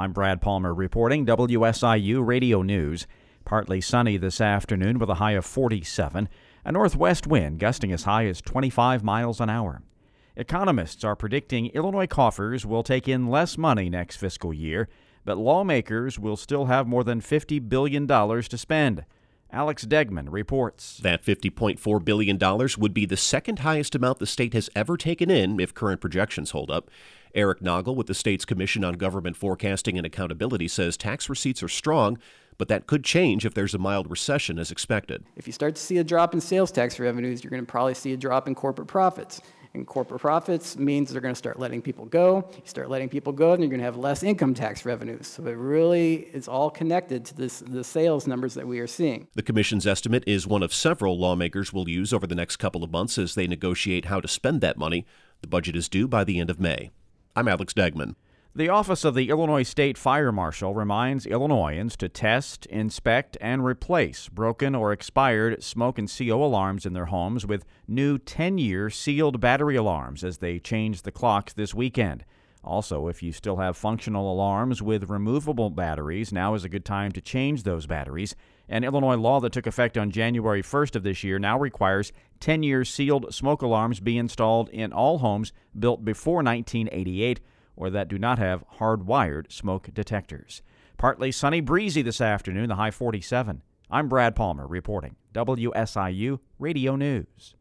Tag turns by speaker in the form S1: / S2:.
S1: I'm Brad Palmer reporting WSIU Radio News. Partly sunny this afternoon with a high of 47, a northwest wind gusting as high as 25 miles an hour. Economists are predicting Illinois coffers will take in less money next fiscal year, but lawmakers will still have more than $50 billion to spend. Alex Degman reports.
S2: That $50.4 billion would be the second highest amount the state has ever taken in if current projections hold up. Eric Noggle with the state's Commission on Government Forecasting and Accountability says tax receipts are strong, but that could change if there's a mild recession as expected.
S3: If you start to see a drop in sales tax revenues, you're going to probably see a drop in corporate profits. And corporate profits means they're going to start letting people go. You start letting people go, and you're going to have less income tax revenues. So it really is all connected to this, the sales numbers that we are seeing.
S2: The Commission's estimate is one of several lawmakers will use over the next couple of months as they negotiate how to spend that money. The budget is due by the end of May. I'm Alex Degman.
S1: The Office of the Illinois State Fire Marshal reminds Illinoisans to test, inspect, and replace broken or expired smoke and CO alarms in their homes with new 10 year sealed battery alarms as they change the clocks this weekend. Also, if you still have functional alarms with removable batteries, now is a good time to change those batteries. An Illinois law that took effect on January 1st of this year now requires 10 year sealed smoke alarms be installed in all homes built before 1988 or that do not have hardwired smoke detectors. Partly sunny, breezy this afternoon, the high 47. I'm Brad Palmer reporting. WSIU Radio News.